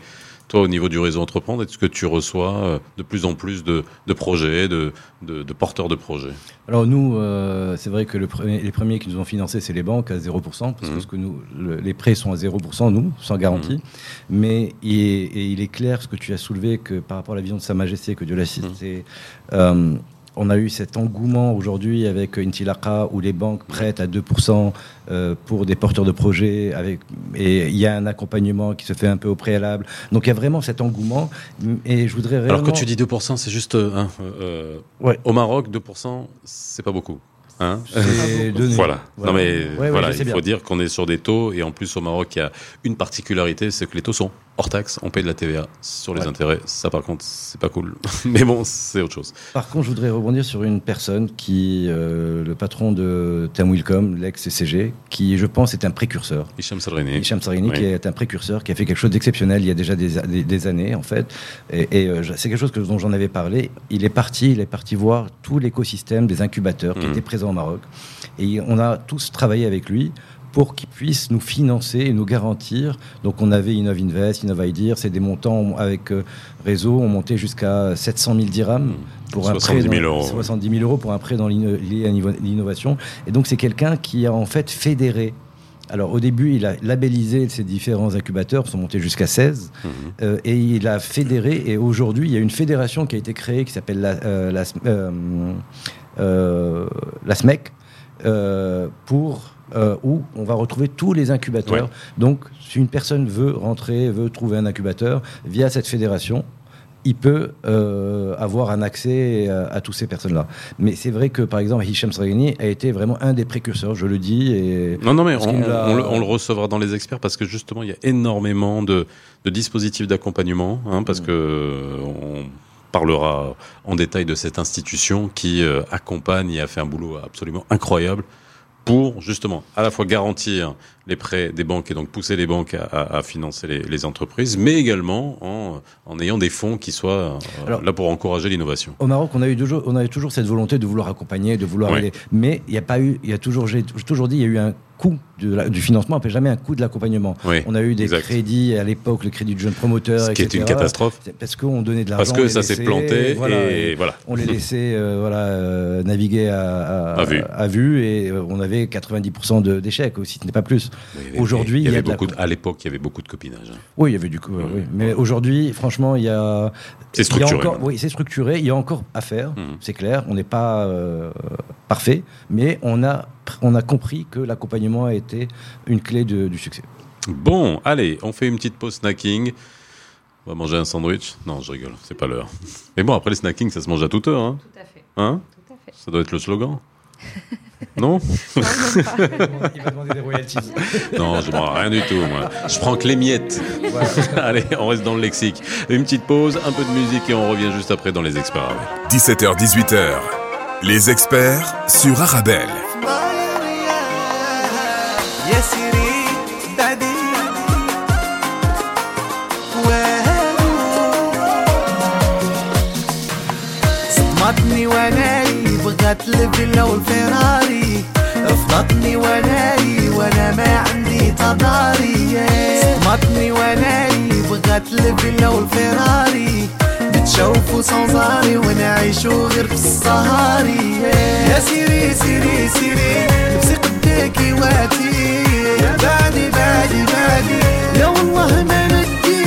toi, au niveau du réseau Entreprendre, est-ce que tu reçois euh, de plus en plus de, de projets, de, de, de, porteurs de projets? Alors nous, euh, c'est vrai que le premier, les premiers qui nous ont financé, c'est les banques à 0%, parce mmh. que nous, le, les prêts sont à 0%, nous, sans garantie. Mmh. Mais il est, et il est clair, ce que tu as soulevé, que par rapport à la vision de Sa Majesté, que Dieu la cite, mmh. c'est... Euh, on a eu cet engouement aujourd'hui avec Intilaka où les banques prêtent à 2% euh, pour des porteurs de projets avec, et il y a un accompagnement qui se fait un peu au préalable. Donc il y a vraiment cet engouement et je voudrais réellement... Alors quand tu dis 2%, c'est juste... Hein, euh, ouais. Au Maroc, 2%, c'est pas beaucoup. Hein voilà. voilà. Non mais ouais, voilà, il faut bien. dire qu'on est sur des taux et en plus au Maroc il y a une particularité, c'est que les taux sont hors taxe, on paye de la TVA sur les ouais. intérêts. Ça, par contre, c'est pas cool. Mais bon, c'est autre chose. Par contre, je voudrais rebondir sur une personne qui, euh, le patron de Tamwilcom, l'ex-CCG, qui, je pense, est un précurseur. Hicham Sarrini. Hicham Sarrini, oui. qui est un précurseur, qui a fait quelque chose d'exceptionnel il y a déjà des, des, des années, en fait. Et, et euh, c'est quelque chose que, dont j'en avais parlé. Il est parti, il est parti voir tout l'écosystème des incubateurs qui mmh. étaient présents au Maroc. Et on a tous travaillé avec lui pour qu'ils puissent nous financer et nous garantir. Donc on avait Innov Invest, Innov c'est des montants avec euh, réseau, on montait jusqu'à 700 000 dirhams pour 70 un prêt 000 euros. 70 000 euros pour un prêt dans lié à l'innovation. Et donc c'est quelqu'un qui a en fait fédéré alors au début, il a labellisé ces différents incubateurs, sont montés jusqu'à 16, mmh. euh, et il a fédéré. Et aujourd'hui, il y a une fédération qui a été créée qui s'appelle la, euh, la, euh, la, SMEC pour euh, où on va retrouver tous les incubateurs. Ouais. Donc, si une personne veut rentrer, veut trouver un incubateur via cette fédération, il peut euh, avoir un accès à, à toutes ces personnes-là. Mais c'est vrai que, par exemple, Hicham Sragani a été vraiment un des précurseurs, je le dis. Et non, non, mais on, on, le, on, le, recevra dans les experts parce que justement, il y a énormément de, de dispositifs d'accompagnement, hein, parce mmh. que on parlera en détail de cette institution qui euh, accompagne et a fait un boulot absolument incroyable pour justement à la fois garantir les prêts des banques et donc pousser les banques à, à, à financer les, les, entreprises, mais également en, en, ayant des fonds qui soient euh, Alors, là pour encourager l'innovation. Au Maroc, on a eu toujours, on avait toujours cette volonté de vouloir accompagner, de vouloir ouais. aider, mais il n'y a pas eu, il y a toujours, j'ai toujours dit, il y a eu un coût de la, du financement, ne jamais un coût de l'accompagnement. Oui, on a eu des exact. crédits à l'époque, le crédit de jeunes promoteurs, ce qui etc. est une catastrophe. Parce qu'on donnait de l'argent. Parce que ça s'est planté voilà, et, voilà. On les laissait euh, voilà, euh, naviguer à, à, à, vue. à, vue. et on avait 90% d'échecs aussi, ce n'est pas plus. Aujourd'hui, il y avait, beaucoup de, à l'époque, il y avait beaucoup de copinage. Hein. Oui, il y avait du coup, mmh. oui. mais aujourd'hui, franchement, il y a. C'est structuré. Encore, oui, c'est structuré. Il y a encore à faire, mmh. c'est clair. On n'est pas euh, parfait, mais on a on a compris que l'accompagnement a été une clé de, du succès. Bon, allez, on fait une petite pause snacking. On va manger un sandwich. Non, je rigole, c'est pas l'heure. Mais bon, après le snacking, ça se mange à toute heure. Hein Tout à fait. Hein Tout à fait. Ça doit être le slogan. non Il va demander des royalties. Non, je prends rien du tout, moi. Je prends que les miettes. Voilà. Allez, on reste dans le lexique. Une petite pause, un peu de musique et on revient juste après dans les experts. 17h, 18h. Les experts sur Arabelle. صدمتني وناري بغت الفيلا والفيراري افضتني وناري وأنا ما عندي تضاري. صدمتني وناري بغت الفيلا والفيراري بتشوفوا صنزاري ونعيشوا غير في الصهاري. يا سيري سيري سيري نفسي قداكي واتي. بعدي بعدي بعدي يا والله ما ندي.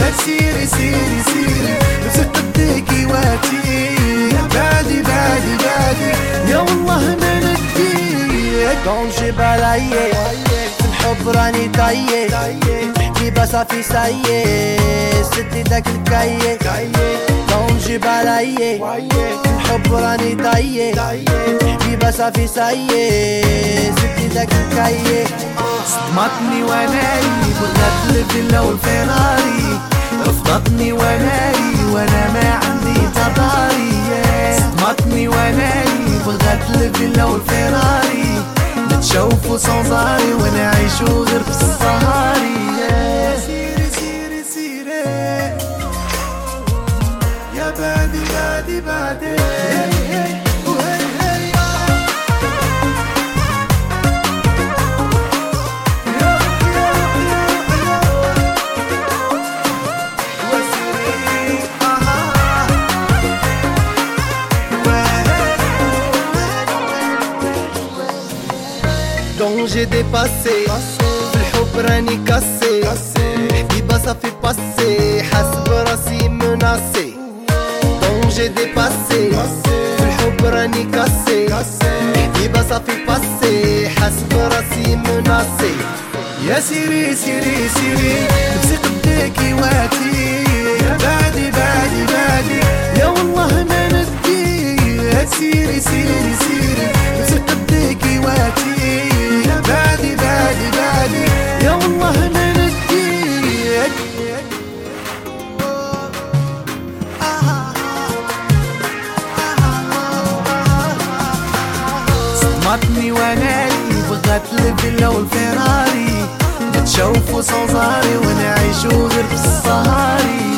يا سيري سيري سيري. تقديك واتي بادي بادي بادي. يا والله ما نديك عنجب علي. في الحب راني ضيق نحكي بس في سيء ستي داك الكيك عنجب علي. في الحب راني ضيق نحكي بس في سيء ستي داك الكيك صدمتني وأنا نايم ولا الفيلا والفيراري رفضتني وأنا نايم وأنا ما عندي تضاري. صدمتني وناري بغات الفيلا والفيراري. صنزاري ونعيشوا غير في الصهاري. سيري سيري سيري. يا بادي بادي بادي. J'ai dépassé في الحب راني كاسي حبيبة صافي باسي حاسب راسي مناسي j'ai dépassé في الحب راني كاسي حبيبة صافي باسي حاسب راسي مناسي يا سيري سيري سيري نفسي قديك واتي بعدي بعدي بعدي يا والله ما ندي يا سيري سيري سيري نفسي قديك واتي بادي بادي بادي. يا والله من الدين صمتني وأنا بغت الفيلا والفيراري بتشوفوا صوصاري ونعيشوا غير في الصهاري.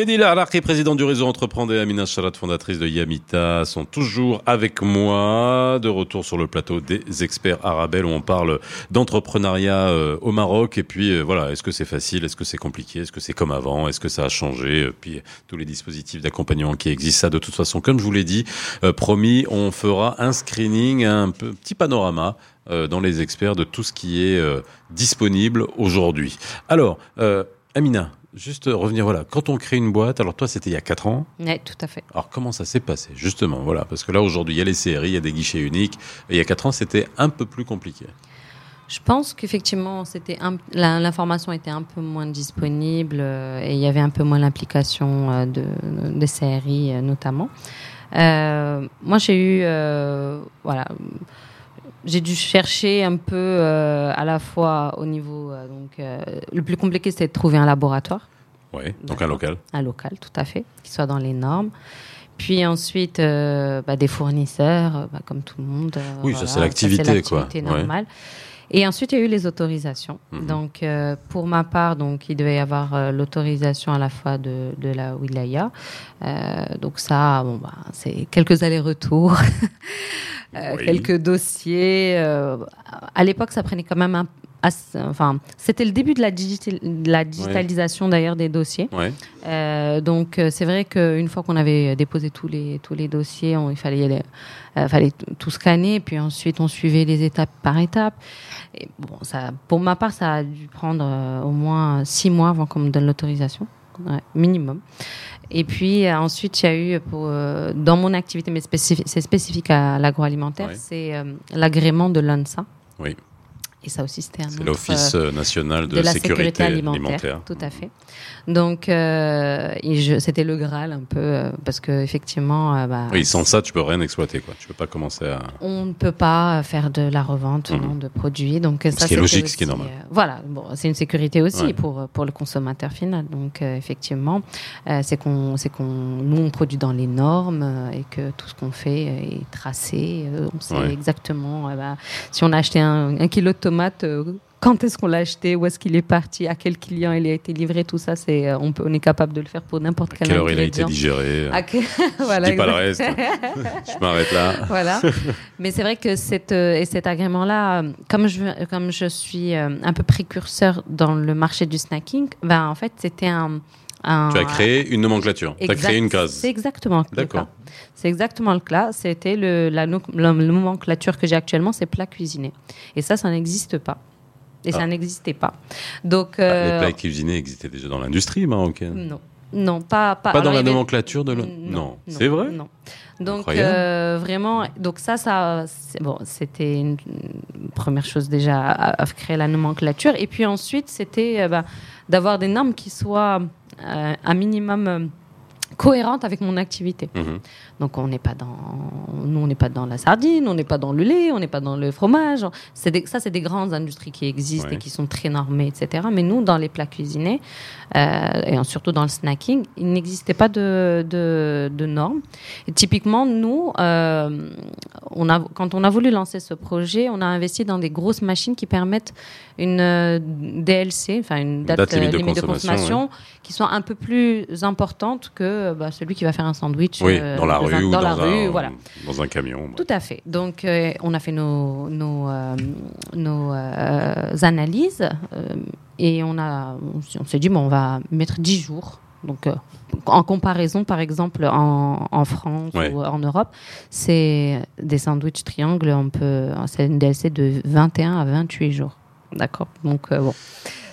Mehdi Laraki, président du réseau Entreprendre et Amina Charat, fondatrice de Yamita, sont toujours avec moi, de retour sur le plateau des experts Arabelle où on parle d'entrepreneuriat euh, au Maroc. Et puis euh, voilà, est-ce que c'est facile, est-ce que c'est compliqué, est-ce que c'est comme avant, est-ce que ça a changé? Euh, Puis tous les dispositifs d'accompagnement qui existent, ça de toute façon, comme je vous l'ai dit, euh, promis, on fera un screening, un petit panorama euh, dans les experts de tout ce qui est euh, disponible aujourd'hui. Alors, Amina, juste revenir, voilà, quand on crée une boîte, alors toi c'était il y a 4 ans, Oui, tout à fait. alors comment ça s'est passé Justement, voilà, parce que là aujourd'hui il y a les séries, il y a des guichets uniques, et il y a 4 ans c'était un peu plus compliqué. Je pense qu'effectivement, c'était l'information était un peu moins disponible euh, et il y avait un peu moins l'implication euh, de, des séries euh, notamment. Moi, j'ai eu, voilà, j'ai dû chercher un peu euh, à la fois au niveau, euh, donc euh, le plus compliqué, c'était de trouver un laboratoire Oui, donc un local. un local, tout à fait, qui soit dans les normes. Puis ensuite, bah, des fournisseurs, bah, comme tout le monde. Oui, ça, c'est l'activité, quoi. l'activité Ouais. normale. Et ensuite, il y a eu les autorisations. Mhm. Donc, pour ma part, donc, il devait y avoir l'autorisation à la fois de, de la wilaya. Donc ça, bon, bah, c'est quelques allers-retours, euh, Oui. quelques dossiers. euh, à l'époque, ça prenait quand même un... Enfin, c'était le début de la, digita- de la digitalisation d'ailleurs des dossiers. Ouais. Euh, donc euh, c'est vrai qu'une fois qu'on avait déposé tous les tous les dossiers, on- il fallait les- fallait tout scanner, puis ensuite on suivait les étapes par étape. Et bon, ça, pour ma part, ça a dû prendre au moins six mois avant qu'on me donne l'autorisation, Ouais, minimum. Et puis euh, ensuite, il y a eu pour, euh, dans mon activité, mais spécifi- c'est spécifique à l'agroalimentaire, c'est euh, l'agrément de l'ANSA. Oui. Et ça aussi, c'était un C'est l'Office national de, de la sécurité, sécurité alimentaire. alimentaire, tout à fait. Donc, euh, c'était le Graal un peu, euh, parce que effectivement, euh, bah, Oui, sans ça, tu peux rien exploiter, quoi. Tu peux pas commencer à. on ne peut pas faire de la revente Mhm. non, de produits. Donc, ça, qui est logique, ce qui est aussi, normal. euh, voilà, bon, c'est une sécurité aussi Ouais. pour, pour le consommateur final. Donc, euh, effectivement, euh, c'est qu'on, c'est qu'on, nous, on produit dans les normes euh, et que tout ce qu'on fait est tracé. euh, on sait Ouais. exactement euh, bah, si on a acheté un, un kilo de tomates. Euh, quand est-ce qu'on l'a acheté, où est-ce qu'il est parti, à quel client il a été livré, tout ça, c'est, euh, on, peut, on est capable de le faire pour n'importe À quel quelle heure il a été digéré À quel- Je dis pas le reste. Je m'arrête là. voilà. Mais c'est vrai que cette, euh, et cet agrément-là, euh, comme je, comme je suis euh, un peu précurseur dans le marché du snacking, ben, en fait, c'était un, un- Tu as créé une nomenclature. Tu as créé une case. C'est exactement le D'accord. cas. C'est exactement le cas. C'était le, la, la nomenclature que j'ai actuellement, c'est plat cuisiné. Et ça, ça n'existe pas. Et Ah. ça n'existait pas. Donc, euh, Les plats cuisinés existaient déjà dans l'industrie marocaine. non. Non, pas, pas, Pas dans la nomenclature de. le- Non, c'est vrai Non. Donc euh, vraiment, donc ça, ça, bon, c'était une, première chose déjà à, à créer la nomenclature, et puis ensuite c'était euh, bah, d'avoir des normes qui soient euh, un minimum cohérente avec mon activité. Mhm. Donc on n'est pas dans, nous on n'est pas dans la sardine, on n'est pas dans le lait, on n'est pas dans le fromage. C'est des- ça, c'est des grandes industries qui existent Ouais. et qui sont très normées, etc. Mais nous, dans les plats cuisinés euh, et surtout dans le snacking, il n'existait pas de, de, de normes. Et typiquement, nous, euh, on a, quand on a voulu lancer ce projet, on a investi dans des grosses machines qui permettent une euh, DLC, enfin une date, Date limite de consommation, consommation, qui sont un peu plus importantes que bah, celui qui va faire un sandwich Oui, euh, dans la rue un- ou dans dans, la rue, un, voilà. dans un camion. Tout à fait. Donc, euh, on a fait nos, nos, euh, nos analyses et on, a, on s'est dit, bon, on va mettre 10 jours. Donc, en comparaison, par exemple, en, en France Ouais. ou en Europe, c'est des sandwichs triangles, on peut, c'est une DLC de 21 à 28 jours. D'accord Donc, bon.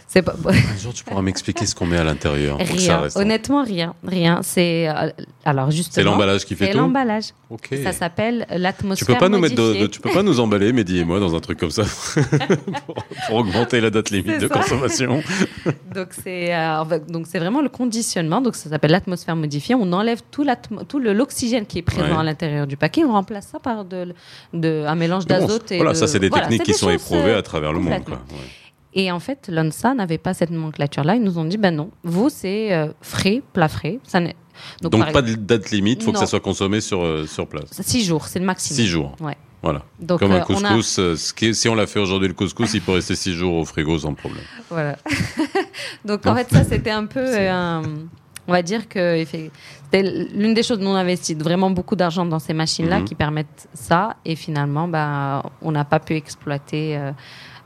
C'est pas, Un jour, tu pourras m'expliquer ce qu'on met à l'intérieur. rien. Honnêtement, rien. Rien. C'est, euh, alors, justement. C'est l'emballage qui fait C'est tout. l'emballage. Ok. Ça s'appelle Tu l'atmosphère. peux pas nous mettre de, modifiée. de- tu peux pas nous emballer, Mehdi et moi, dans un truc comme ça pour, pour augmenter la date limite C'est de ça. consommation. Donc c'est euh, donc c'est vraiment le conditionnement. Donc ça s'appelle l'atmosphère modifiée. On enlève tout, tout l'oxygène qui est présent Ouais. à l'intérieur du paquet. On remplace ça par de, de- un mélange Mais bon, d'azote et voilà, de- ça c'est des voilà, techniques c'est qui des sont éprouvées euh, à travers le monde. complètement. Quoi. Ouais. Et en fait, l'ONSA n'avait pas cette nomenclature-là. Ils nous ont dit ben non, vous c'est euh, frais, plat frais. Ça donc, Donc pas de date limite, faut que ça soit consommé sur, euh, sur place. six jours, c'est le maximum. Six jours. Ouais. Voilà. Donc Comme euh, un on a- couscous, euh, ce qui est- si on l'a fait aujourd'hui le couscous, il peut rester six jours au frigo sans problème. Voilà. Donc Non. en fait, ça c'était un peu un- On va dire que c'était l'une des choses dont on investit vraiment beaucoup d'argent dans ces machines-là Mhm. qui permettent ça. Et finalement, bah, on n'a pas pu exploiter euh,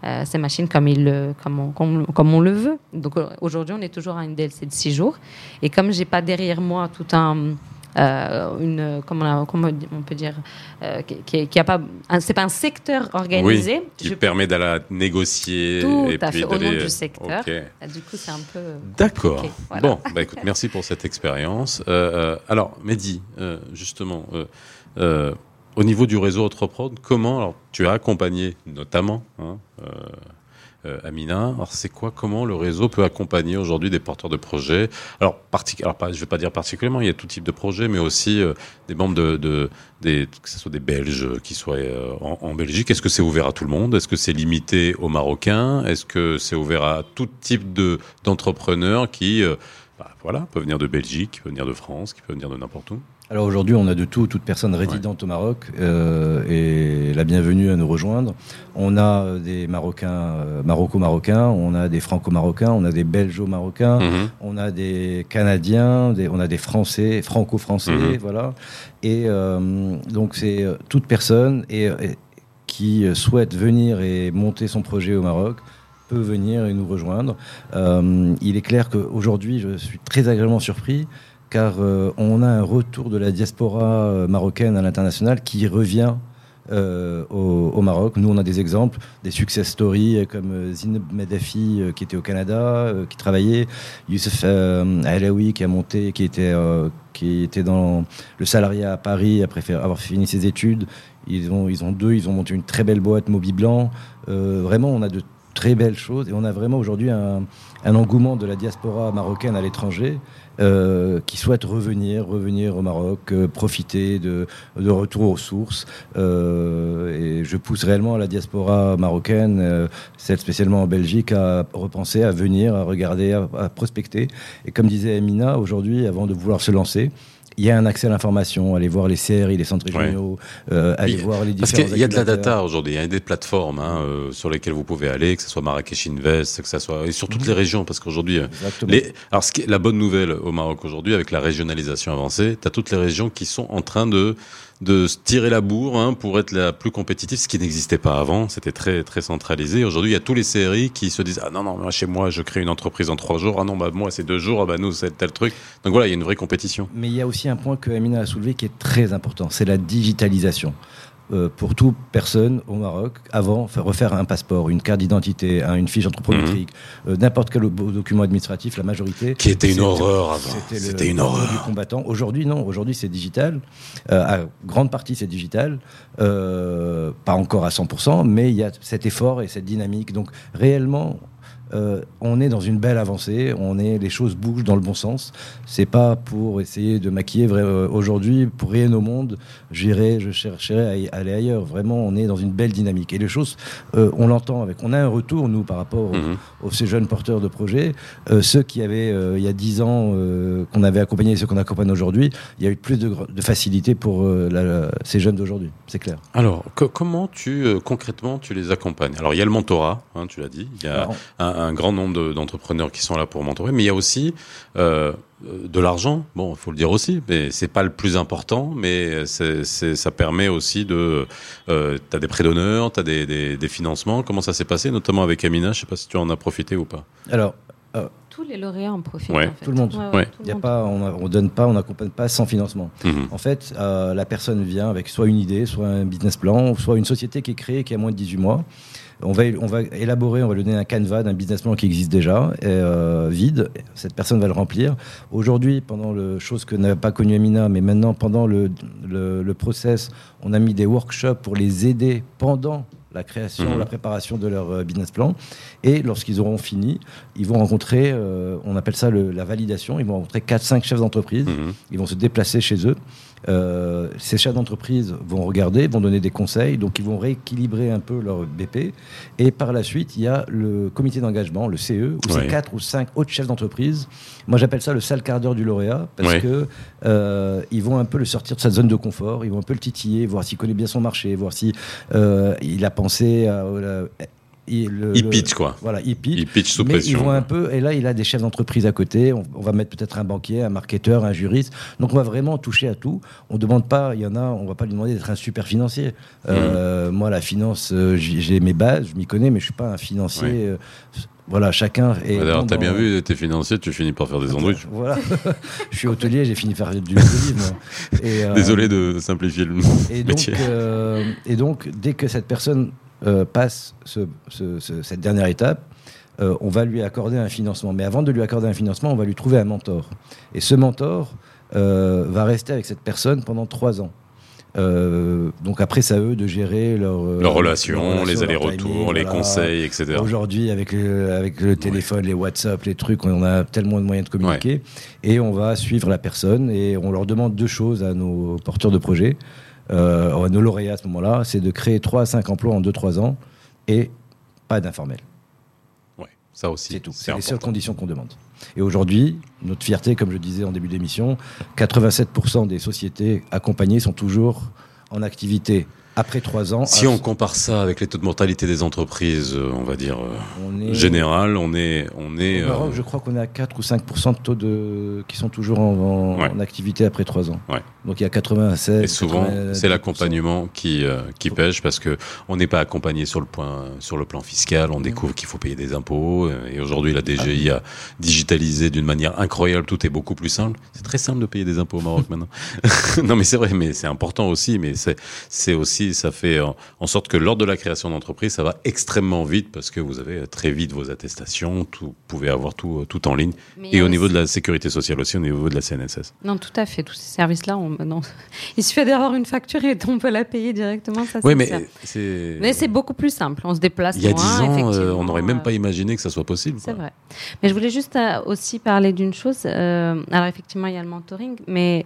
euh, ces machines comme, il, le- comme, on, comme, comme on le veut. Donc euh, aujourd'hui, on est toujours à une DLC de 6 jours. Et comme j'ai pas derrière moi tout un. euh, une comment on, comment on peut dire euh, qui, qui, a pas un- c'est pas un secteur organisé Qui Je- permet d'aller négocier Tout et à puis fait, au nom du secteur. Du coup c'est un peu D'accord. Voilà. Bon, bah écoute, merci pour cette expérience. Euh, alors, Mehdi, justement, au niveau du réseau Entreprod, comment alors tu as accompagné notamment hein, euh, euh, Amina. Alors, c'est quoi Comment le réseau peut accompagner aujourd'hui des porteurs de projets? Alors, partic- je vais pas dire particulièrement, il y a tout type de projets, mais aussi euh, des membres de, que ce soit des Belges qui soient en, Belgique. Est-ce que c'est ouvert à tout le monde? Est-ce que c'est limité aux Marocains? Est-ce que c'est ouvert à tout type de d'entrepreneurs qui bah, voilà, peuvent venir de Belgique, qui peuvent venir de France, qui peuvent venir de n'importe où? Alors aujourd'hui, on a de tout, toute personne résidente au Maroc euh, et la bienvenue à nous rejoindre. On a euh, des Marocains, euh, Maroco-Marocains, on a des Franco-Marocains, on a des Belgeo-Marocains, Mhm. on a des Canadiens, des- on a des Français, Franco-Français, Mhm. voilà. Et euh, donc c'est euh, toute personne et, et qui souhaite venir et monter son projet au Maroc peut venir et nous rejoindre. Il est clair qu'aujourd'hui, je suis très agréablement surpris car euh, on a un retour de la diaspora euh, marocaine à l'international qui revient euh, au, Maroc. Nous, on a des exemples, des success stories comme Zineb Medafi qui était au Canada, qui travaillait, Youssef Alaoui qui a monté, qui était, qui était dans le salariat à Paris après avoir fini ses études. Ils ont, ils ont deux, ils ont monté une très belle boîte, Moby Blanc. Vraiment, on a de très belles choses et on a vraiment aujourd'hui un engouement de la diaspora marocaine à l'étranger euh, qui souhaite revenir, revenir au Maroc, euh, profiter de, de retour aux sources. Euh, et je pousse réellement la diaspora marocaine, celle spécialement en Belgique, à repenser, à venir, à regarder, à, à prospecter. Et comme disait Emina, aujourd'hui, avant de vouloir se lancer, il y a un accès à l'information, aller voir les CRI, les centres Ouais. régionaux, euh, aller Oui, voir les Parce différents qu'il y a de la data aujourd'hui, il y a des plateformes hein, euh, sur lesquelles vous pouvez aller, que ce soit Marrakech Invest, que ce soit et sur toutes Mhm. les régions, parce qu'aujourd'hui, euh, Exactement. les, alors ce qui est la bonne nouvelle au Maroc aujourd'hui, avec la régionalisation avancée, tu as toutes les régions qui sont en train de de se tirer la bourre hein, pour être la plus compétitive, ce qui n'existait pas avant. C'était très très centralisé. Aujourd'hui, il y a tous les CRI qui se disent ah non non moi chez moi je crée une entreprise en trois jours. Ah non bah moi c'est deux jours. Ah bah nous c'est tel truc. Donc voilà, il y a une vraie compétition. Mais il y a aussi un point que Amina a soulevé qui est très important, c'est la digitalisation. Euh, pour toute personne au Maroc, avant, faire refaire un passeport, une carte d'identité, un- une fiche anthropométrique, euh, n'importe quel document administratif, la majorité. Mhm. Qui était une horreur avant. C'était une horreur. du combattant. Aujourd'hui, non. Aujourd'hui, c'est digital. Euh, à grande partie, c'est digital. Pas encore à 100%, mais il y a cet effort et cette dynamique. Donc, réellement, euh, on est dans une belle avancée. On est, les choses bougent dans le bon sens. C'est pas pour essayer de maquiller euh, aujourd'hui pour rien au monde. J'irai, je chercherai à aller ailleurs. Vraiment, on est dans une belle dynamique. Et les choses, euh, on l'entend avec. On a un retour nous par rapport aux, Mhm. aux- ces jeunes porteurs de projets. Ceux qui avaient il y a 10 ans qu'on avait accompagnés et ceux qu'on accompagne aujourd'hui, il y a eu plus de, facilité pour la- la- ces jeunes d'aujourd'hui. C'est clair. Alors, co- comment tu concrètement tu les accompagnes? Alors, il y a le mentorat, hein, tu l'as dit. Il y a Alors, un, un grand nombre de- d'entrepreneurs qui sont là pour mentorer, mais il y a aussi euh, euh, de l'argent. Bon, il faut le dire aussi, mais c'est pas le plus important, mais c'est, ça permet aussi de. Euh, t'as des prêts d'honneur, t'as des, des, des financements. Comment ça s'est passé, notamment avec Amina? Je sais pas si tu en as profité ou pas. alors Tous les lauréats en profitent. Ouais. en fait. Tout le monde. Ouais. tout le il y a monde. pas, on, on donne pas, on n'accompagne pas sans financement. Mhm. En fait, euh, la personne vient avec soit une idée, soit un business plan, soit une société qui est créée qui a moins de 18 mois. On va, on va élaborer, on va lui donner un canevas d'un business plan qui existe déjà, et, euh, vide. Cette personne va le remplir. Aujourd'hui, pendant le chose que n'avait pas connu Amina, mais maintenant pendant le, le, le process, on a mis des workshops pour les aider pendant la création, Mhm. la préparation de leur euh, business plan. Et lorsqu'ils auront fini, ils vont rencontrer, euh, on appelle ça le- la validation, ils vont rencontrer 4-5 chefs d'entreprise. Mhm. Ils vont se déplacer chez eux. Euh, ces chefs d'entreprise vont regarder, vont donner des conseils, donc ils vont rééquilibrer un peu leur BP. Et par la suite, il y a le comité d'engagement, le CE, où Ouais. c'est quatre ou cinq autres chefs d'entreprise. Moi, j'appelle ça le sale quart d'heure du lauréat, parce Ouais. que euh, ils vont un peu le sortir de sa zone de confort, ils vont un peu le titiller, voir s'il connaît bien son marché, voir si euh, il a pensé à. à- il, le- Il le- pitch, quoi. Voilà, il pitch. Il pitch sous Mais pression. ils vont un peu, et là, il a des chefs d'entreprise à côté. On, on va mettre peut-être un banquier, un marketeur, un juriste. Donc, on va vraiment toucher à tout. On demande pas, il y en a, on va pas lui demander d'être un super financier. Euh, Moi, la finance, euh, j'ai mes bases, je m'y connais, mais je suis pas un financier. Euh, voilà, chacun. est D'ailleurs, bon t'as bien vu, t'es financier, tu finis par faire des sandwichs. Voilà. je suis hôtelier, j'ai fini par faire du euh, Désolé de simplifier le et donc, métier. euh, et donc, dès que cette personne euh, passe ce- ce- ce- cette dernière étape, euh, on va lui accorder un financement. Mais avant de lui accorder un financement, on va lui trouver un mentor. Et ce mentor euh, va rester avec cette personne pendant trois ans. Euh, donc après, c'est à eux de gérer leur, euh, Leurs relations, leurs relations, les allers-retours, les voilà. conseils, etc. Aujourd'hui, avec le, avec le téléphone, les WhatsApp, les trucs, on a tellement de moyens de communiquer. Et on va suivre la personne et on leur demande deux choses à nos porteurs de projets, euh, nos lauréats à ce moment-là c'est de créer 3 à 5 emplois en 2-3 ans et pas d'informel. Ouais, ça aussi. C'est tout. C'est les seules conditions qu'on demande. Et aujourd'hui, notre fierté, comme je disais en début d'émission, 87% des sociétés accompagnées sont toujours en activité après 3 ans. Si À- on compare ça avec les taux de mortalité des entreprises, euh, on va dire euh, on est- général, on est, on est. Au Maroc, euh, je crois qu'on est à 4 ou 5% de taux de... qui sont toujours en, en- Ouais. en activité après 3 ans. Ouais. Donc il y a 96. Et souvent, 90%. c'est l'accompagnement qui euh, qui pêche parce que on n'est pas accompagné sur le point sur le plan fiscal. On découvre qu'il faut payer des impôts. Et aujourd'hui, la DGI a digitalisé d'une manière incroyable. Tout est beaucoup plus simple. C'est très simple de payer des impôts au Maroc maintenant. non, mais c'est vrai, mais c'est important aussi. Mais c'est c'est aussi ça fait en, en sorte que lors de la création d'entreprise, ça va extrêmement vite parce que vous avez très vite vos attestations. Tout, vous pouvez avoir tout tout en ligne. Mais Et au niveau de la sécurité sociale aussi, au niveau de la CNSS. Non, tout à fait. Tous ces services-là, on... non. il suffit d'avoir une facture et on peut la payer directement. Ça, Oui, mais c'est. Mais c'est beaucoup plus simple. On se déplace Il y a dix ans, euh, on n'aurait même euh, pas imaginé que ça soit possible. C'est vrai. Mais je voulais juste euh, aussi parler d'une chose. euh, alors effectivement, il y a le mentoring, mais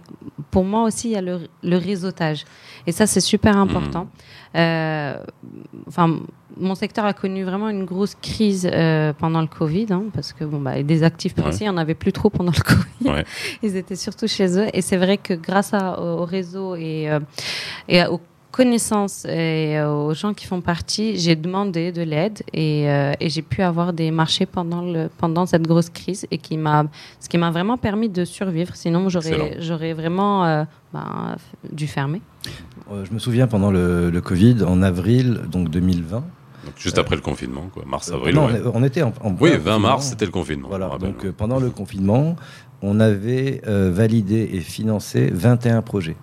pour moi aussi, il y a le, le réseautage. Et ça, c'est super important. Euh, Enfin, mon secteur a connu vraiment une grosse crise euh, pendant le Covid, hein, parce que bon, bah, des actifs financiers, il n'y en avait plus trop pendant le Covid. Ouais. Ils étaient surtout chez eux. Et c'est vrai que grâce à- au, au réseau et, euh, et aux connaissances et aux gens qui font partie, j'ai demandé de l'aide et, euh, et j'ai pu avoir des marchés pendant, le, pendant cette grosse crise et qui m'a, ce qui m'a vraiment permis de survivre. Sinon, j'aurais, j'aurais vraiment euh, ben, dû fermer. Euh, je me souviens pendant le, le Covid, en avril donc 2020. Donc, juste après le confinement, quoi. Mars, avril. non, ouais. on, était en, en Oui, plein 20 confinement. mars, c'était le confinement. Voilà, donc euh, pendant le confinement, on avait euh, validé et financé 21 projets.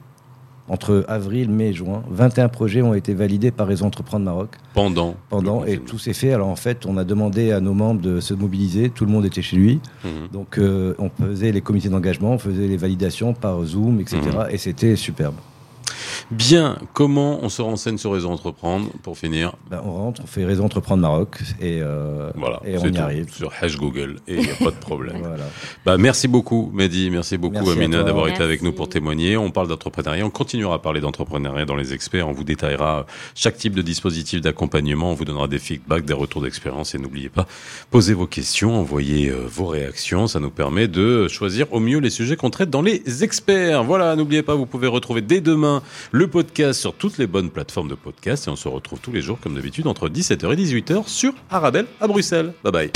Entre avril, mai, juin, 21 projets ont été validés par Réseau Entreprendre Maroc pendant. pendant et tout s'est fait. Alors en fait, on a demandé à nos membres de se mobiliser, tout le monde était chez lui. Mhm. Donc euh, on faisait les comités d'engagement, on faisait les validations par Zoom, etc. Mhm. Et c'était superbe. Bien, comment on se renseigne sur Réseau Entreprendre pour finir Ben, on rentre, on fait Réseau Entreprendre Maroc et, euh, Voilà, et on y tout. arrive. Sur Hash Google et il n'y a pas de problème. Voilà. Bah, merci beaucoup, Mehdi. Merci beaucoup, Merci Amina, d'avoir été avec nous pour témoigner. On parle d'entrepreneuriat. On continuera à parler d'entrepreneuriat dans les experts. On vous détaillera chaque type de dispositif d'accompagnement. On vous donnera des feedbacks, des retours d'expérience. Et n'oubliez pas, posez vos questions, envoyez euh, vos réactions. Ça nous permet de choisir au mieux les sujets qu'on traite dans les experts. Voilà, n'oubliez pas, vous pouvez retrouver dès demain le podcast sur toutes les bonnes plateformes de podcast. Et on se retrouve tous les jours, comme d'habitude, entre 17h et 18h sur Arabelle à Bruxelles. Bye bye.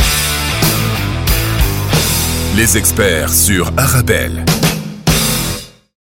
Les experts sur Arabelle.